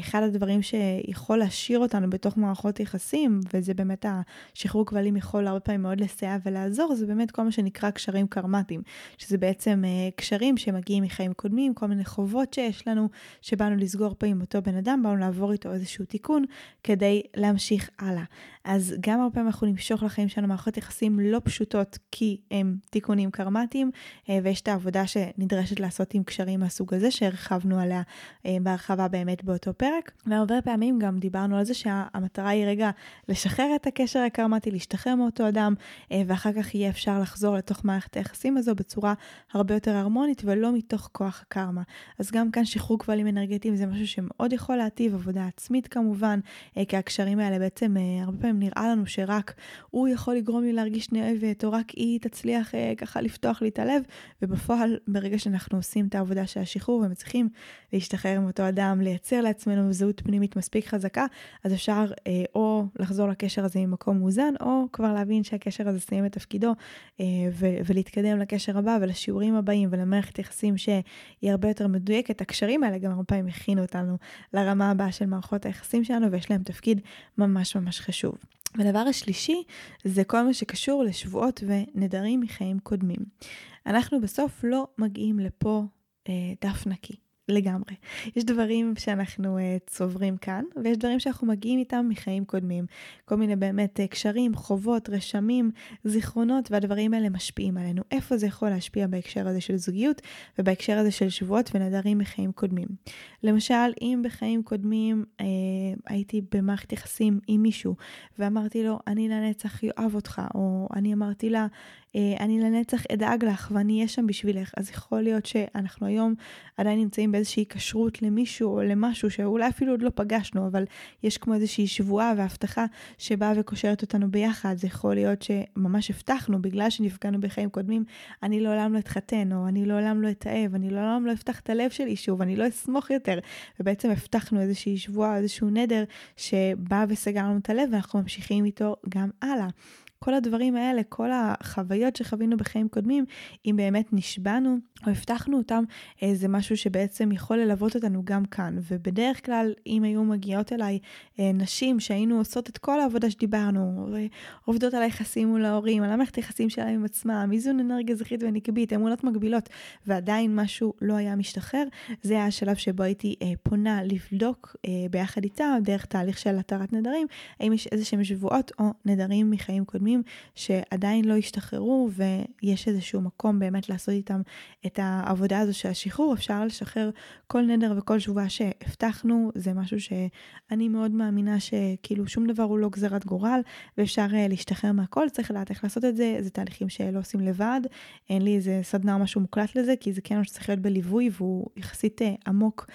אחד הדברים שיכול להשאיר אותנו בתוך מערכות יחסים, וזה באמת השחרור כבלים יכול הרבה פעמים מאוד לסייע ולעזור, זה באמת כל מה שנקרא קשרים קרמטיים, שזה בעצם uh, קשרים שמגיעים מחיים קודמים, כל מיני חובות שיש לנו, שבאנו לסגור פה עם אותו בן אדם, באנו לעבור איתו איזשהו תיקון כדי להמשיך הלאה. אז גם הרבה פעמים אנחנו נמשוך לחיים שלנו מערכות יחסים לא פשוטות, כי הם תיקונים קרמטיים, uh, ויש את העבודה שנדרשת לעשות עם קשרים מהסוג הזה, שהרחבנו עליה uh, בהרחבה באמת באותו הפרק, והרבה פעמים גם דיברנו על זה שהמטרה היא רגע לשחרר את הקשר הקרמטי, להשתחרר מאותו אדם, אה, ואחר כך יהיה אפשר לחזור לתוך מערכת היחסים הזו בצורה הרבה יותר הרמונית ולא מתוך כוח הקרמה. אז גם כאן שחרור כבלים אנרגטיים זה משהו שמאוד יכול להטיב, עבודה עצמית כמובן, אה, כי הקשרים האלה בעצם אה, הרבה פעמים נראה לנו שרק הוא יכול לגרום לי להרגיש נאבת, או רק היא תצליח ככה לפתוח לי את הלב, ובפועל ברגע שאנחנו עושים את העבודה של השחרור ומצליחים להשתחרר עם אותו אדם, לייצר לעצמנו עצמנו זהות פנימית מספיק חזקה, אז אפשר אה, או לחזור לקשר הזה ממקום מאוזן, או כבר להבין שהקשר הזה סיים את תפקידו, אה, ו- ולהתקדם לקשר הבא ולשיעורים הבאים ולמערכת יחסים שהיא הרבה יותר מדויקת. הקשרים האלה גם הרבה פעמים הכינו אותנו לרמה הבאה של מערכות היחסים שלנו, ויש להם תפקיד ממש ממש חשוב. והדבר השלישי זה כל מה שקשור לשבועות ונדרים מחיים קודמים. אנחנו בסוף לא מגיעים לפה אה, דף נקי. לגמרי. יש דברים שאנחנו uh, צוברים כאן, ויש דברים שאנחנו מגיעים איתם מחיים קודמים. כל מיני באמת uh, קשרים, חובות, רשמים, זיכרונות, והדברים האלה משפיעים עלינו. איפה זה יכול להשפיע בהקשר הזה של זוגיות, ובהקשר הזה של שבועות ונדרים מחיים קודמים. למשל, אם בחיים קודמים uh, הייתי במערכת יחסים עם מישהו, ואמרתי לו, אני לנצח אוהב אותך, או אני אמרתי לה, אני לנצח אדאג לך ואני אהיה שם בשבילך. אז יכול להיות שאנחנו היום עדיין נמצאים באיזושהי כשרות למישהו או למשהו שאולי אפילו עוד לא פגשנו, אבל יש כמו איזושהי שבועה והבטחה שבאה וקושרת אותנו ביחד. זה יכול להיות שממש הבטחנו, בגלל שנפגענו בחיים קודמים, אני לעולם לא אתחתן, או אני לעולם לא אתאהב, אני לעולם לא אפתח את הלב שלי שוב, אני לא אסמוך יותר. ובעצם הבטחנו איזושהי שבועה, איזשהו נדר שבא וסגר לנו את הלב ואנחנו ממשיכים איתו גם הלאה. כל הדברים האלה, כל החוויות שחווינו בחיים קודמים, אם באמת נשבענו או הבטחנו אותם, אה, זה משהו שבעצם יכול ללוות אותנו גם כאן. ובדרך כלל, אם היו מגיעות אליי אה, נשים שהיינו עושות את כל העבודה שדיברנו, עובדות על היחסים מול ההורים, על המערכת היחסים שלהם עם עצמם, איזון אנרגיה זכרית ונקבית, אמונות מגבילות, ועדיין משהו לא היה משתחרר, זה היה השלב שבו הייתי אה, פונה לבדוק ביחד איתה, דרך תהליך של התרת נדרים, האם יש איזה שהם שבועות או נדרים מחיים קודמים שעדיין לא השתחררו, ויש איזשהו מקום באמת לעשות איתם את העבודה הזו של השחרור. אפשר לשחרר כל נדר וכל שבועה שהבטחנו, זה משהו שאני מאוד מאמינה שכאילו שום דבר הוא לא גזרת גורל, ואפשר אה, להשתחרר מהכל, צריך לדעת איך לעשות את זה, זה תהליכים שלא עושים לבד, אין לי איזה סדנה או משהו מוקלט לזה, כי זה כן משהו שצריך להיות בליווי והוא יחסית אה, עמוק.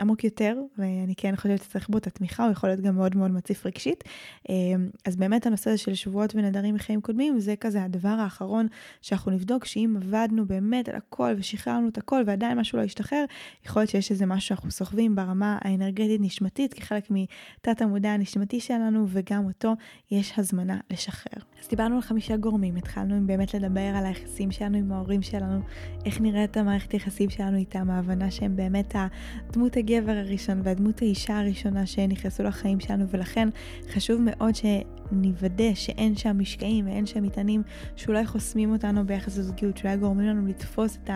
עמוק יותר, ואני כן חושבת שצריך בו את התמיכה, הוא יכול להיות גם מאוד מאוד מציף רגשית. אמ, אז באמת הנושא הזה של שבועות ונדרים מחיים קודמים, זה כזה הדבר האחרון שאנחנו נבדוק, שאם עבדנו באמת על הכל ושחררנו את הכל ועדיין משהו לא ישתחרר, יכול להיות שיש איזה משהו שאנחנו סוחבים ברמה האנרגטית-נשמתית, כחלק מתת המודע הנשמתי שלנו, וגם אותו יש הזמנה לשחרר. אז דיברנו על חמישה גורמים, התחלנו עם באמת לדבר על היחסים שלנו עם ההורים שלנו, איך נראית המערכת היחסים שלנו איתם, ההבנה שהם באמת הדמות הגבר הראשון והדמות האישה הראשונה שנכנסו לחיים שלנו, ולכן חשוב מאוד שנוודא שאין שם משקעים ואין שם מטענים שאולי חוסמים אותנו ביחס לזוגיות, שאולי גורמים לנו לתפוס את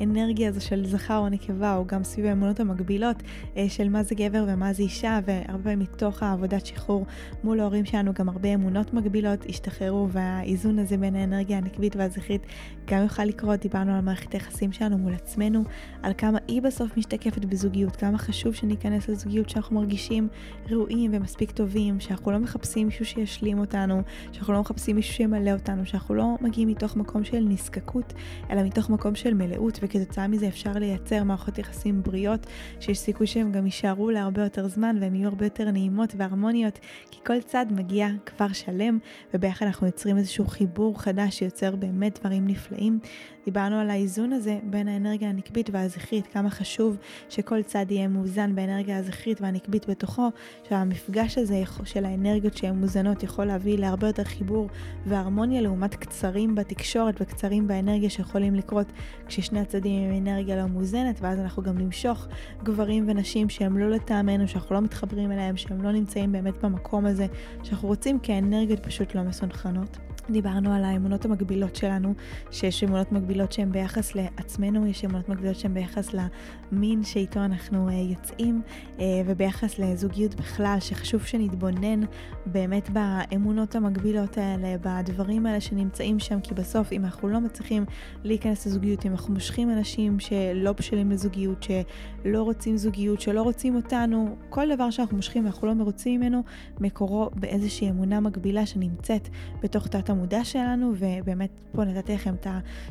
האנרגיה הזו של זכר או נקבה, או גם סביב האמונות המקבילות אה, של מה זה גבר ומה זה אישה, והרבה פעמים מתוך העבודת שחרור מול ההורים שלנו גם הרבה אמונות מגבילות השתחררו, והאיזון הזה בין האנרגיה הנקבית והזכרית גם יוכל לקרות. דיברנו על מערכת היחסים שלנו מול עצמנו, על כמה היא בסוף משתקפת בזוגיות, כמה חשוב שניכנס לזוגיות שאנחנו מרגישים ראויים ומספיק טובים, שאנחנו לא מחפשים מישהו שישלים אותנו, שאנחנו לא מחפשים מישהו שימלא אותנו, שאנחנו לא מגיעים מתוך מקום של נזקקות, אלא מתוך מקום של מלאות, וכתוצאה מזה אפשר לייצר מערכות יחסים בריאות, שיש סיכוי שהם גם יישארו להרבה יותר זמן והם יהיו הרבה יותר נעימות והרמוניות, כי כל צד מגיע כבר שלם, וביחד אנחנו יוצרים איזשהו חיבור חדש שיוצר באמת דברים נפלאים. דיברנו על האיזון הזה בין האנרגיה הנקבית והזכרית, כמה חשוב שכל צד יהיה מאוזן באנרגיה הזכרית והנקבית בתוכו, שהמפגש הזה של האנרגיות שהן מאוזנות יכול להביא להרבה יותר חיבור והרמוניה לעומת קצרים בתקשורת וקצרים באנרגיה שיכולים לקרות כששני הצדדים עם אנרגיה לא מאוזנת, ואז אנחנו גם נמשוך גברים ונשים שהם לא לטעמנו, שאנחנו לא מתחברים אליהם, שהם לא נמצאים באמת במקום הזה שאנחנו רוצים, כי האנרגיות פשוט לא מסונכרנות. דיברנו על האמונות המקבילות שלנו, שיש אמונות מקבילות שהן ביחס לעצמנו, יש אמונות מקבילות שהן ביחס למין שאיתו אנחנו uh, יוצאים, uh, וביחס לזוגיות בכלל, שחשוב שנתבונן באמת באמונות המקבילות האלה, בדברים האלה שנמצאים שם, כי בסוף אם אנחנו לא מצליחים להיכנס לזוגיות, אם אנחנו מושכים אנשים שלא בשלים לזוגיות, שלא רוצים זוגיות, שלא רוצים אותנו, כל דבר שאנחנו מושכים ואנחנו לא מרוצים ממנו, מקורו באיזושהי אמונה מקבילה שנמצאת בתוך תת המודע שלנו, ובאמת פה נתתי לכם את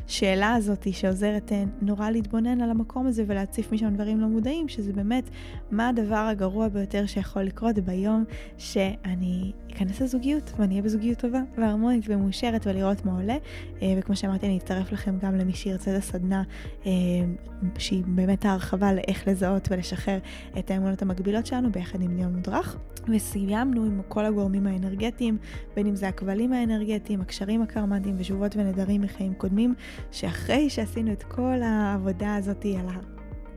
השאלה הזאת שעוזרת אה, נורא להתבונן על המקום הזה ולהציף משם דברים לא מודעים, שזה באמת מה הדבר הגרוע ביותר שיכול לקרות ביום שאני אכנס לזוגיות ואני אהיה בזוגיות טובה והרמונית ומאושרת ולראות מה עולה. אה, וכמו שאמרתי, אני אצטרף לכם גם למי שירצה את הסדנה אה, שהיא באמת ההרחבה לאיך לזהות ולשחרר את האמונות המקבילות שלנו ביחד עם ניאון מודרך. וסיימנו עם כל הגורמים האנרגטיים, בין אם זה הכבלים האנרגטיים, הקשרים הקרמטיים ושבועות ונדרים מחיים קודמים, שאחרי שעשינו את כל העבודה הזאת על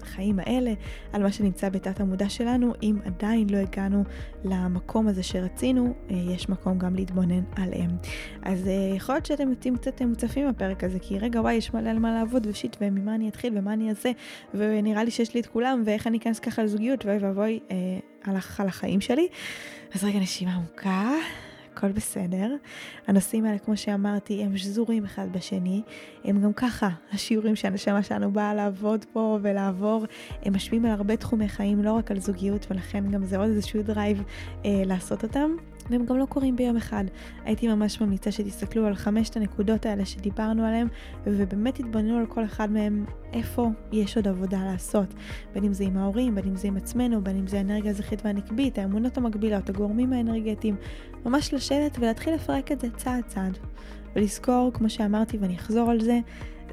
החיים האלה, על מה שנמצא בתת המודע שלנו, אם עדיין לא הגענו למקום הזה שרצינו, אה, יש מקום גם להתבונן עליהם. אז אה, יכול להיות שאתם יוצאים קצת מוצפים בפרק הזה, כי רגע וואי, יש מלא על מה לעבוד ו shit, וממה אני אתחיל ומה אני אעשה, ונראה לי שיש לי את כולם, ואיך אני אכנס ככה לזוגיות, ואוי ואבוי, אה, על החיים שלי. אז רגע נשימה עמוקה. הכל בסדר. הנושאים האלה, כמו שאמרתי, הם שזורים אחד בשני. הם גם ככה, השיעורים שהנשמה שלנו באה לעבוד פה ולעבור, הם משפיעים על הרבה תחומי חיים, לא רק על זוגיות, ולכן גם זה עוד איזשהו drive אה, לעשות אותם. והם גם לא קורים ביום אחד. הייתי ממש ממליצה שתסתכלו על חמשת הנקודות האלה שדיברנו עליהן, ובאמת תתבוננו על כל אחד מהם, איפה יש עוד עבודה לעשות. בין אם זה עם ההורים, בין אם זה עם עצמנו, בין אם זה האנרגיה הזכרית והנקבית, האמונות המקבילות, הגורמים האנרגטיים. ממש לשבת ולהתחיל לפרק את זה צעד צעד. ולזכור, כמו שאמרתי ואני אחזור על זה,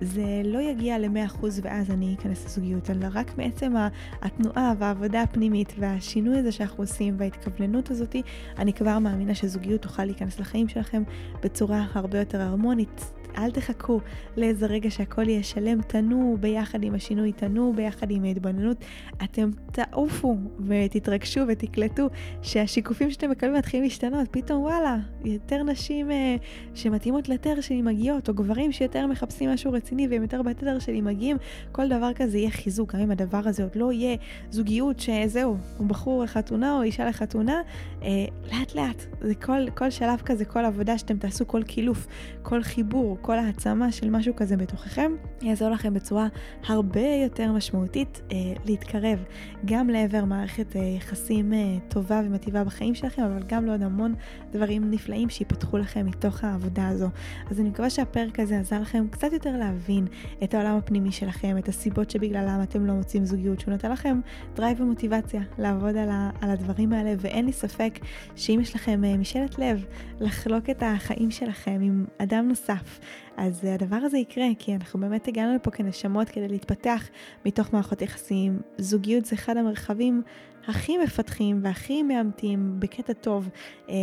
זה לא יגיע ל-100% ואז אני אכנס לזוגיות, אלא רק מעצם התנועה והעבודה הפנימית והשינוי הזה שאנחנו עושים וההתכווננות הזאתי, אני כבר מאמינה שזוגיות תוכל להיכנס לחיים שלכם בצורה הרבה יותר הרמונית. אל תחכו לאיזה רגע שהכל יהיה שלם, תנו ביחד עם השינוי, תנו ביחד עם ההתבוננות. אתם תעופו ותתרגשו ותקלטו שהשיקופים שאתם מקבלים מתחילים להשתנות. פתאום וואלה, יותר נשים אה, שמתאימות לתדר שלי מגיעות, או גברים שיותר מחפשים משהו רציני והם יותר בתדר שלי מגיעים. כל דבר כזה יהיה חיזוק, גם אם הדבר הזה עוד לא יהיה זוגיות שזהו, הוא בחור לחתונה או אישה לחתונה, אה, לאט לאט. זה כל, כל שלב כזה, כל עבודה שאתם תעשו, כל קילוף, כל חיבור. כל העצמה של משהו כזה בתוככם, יעזור לכם בצורה הרבה יותר משמעותית אה, להתקרב גם לעבר מערכת אה, יחסים אה, טובה ומטיבה בחיים שלכם, אבל גם לעוד המון דברים נפלאים שיפתחו לכם מתוך העבודה הזו. אז אני מקווה שהפרק הזה עזר לכם קצת יותר להבין את העולם הפנימי שלכם, את הסיבות שבגללם אתם לא מוצאים זוגיות, שהוא נותן לכם drive ומוטיבציה לעבוד על, ה, על הדברים האלה, ואין לי ספק שאם יש לכם אה, משאלת לב לחלוק את החיים שלכם עם אדם נוסף, אז הדבר הזה יקרה, כי אנחנו באמת הגענו לפה כנשמות כדי להתפתח מתוך מערכות יחסים. זוגיות זה אחד המרחבים הכי מפתחים והכי מאמתים בקטע טוב. אה,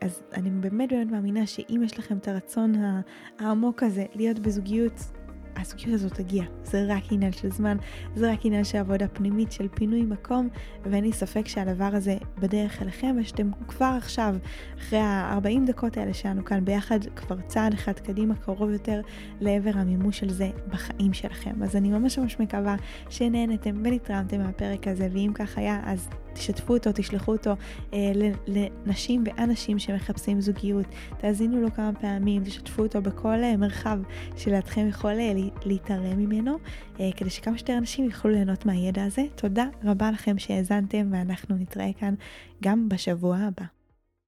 אז אני באמת באמת מאמינה שאם יש לכם את הרצון העמוק הזה להיות בזוגיות, הזוגיות הזאת תגיע, זה רק עניין של זמן, זה רק עניין של עבודה פנימית, של פינוי מקום, ואין לי ספק שהדבר הזה בדרך אליכם, ושאתם כבר עכשיו, אחרי ה-40 דקות האלה שלנו כאן ביחד, כבר צעד אחד קדימה, קרוב יותר לעבר המימוש של זה בחיים שלכם. אז אני ממש ממש מקווה שנהנתם ונתרמתם מהפרק הזה, ואם כך היה, אז תשתפו אותו, תשלחו אותו אה, לנשים ואנשים שמחפשים זוגיות, תאזינו לו כמה פעמים, תשתפו אותו בכל אה, מרחב שלידכם יכול אה, להתערם ממנו, אה, כדי שכמה שיותר אנשים יוכלו ליהנות מהידע הזה. תודה רבה לכם שהאזנתם, ואנחנו נתראה כאן גם בשבוע הבא.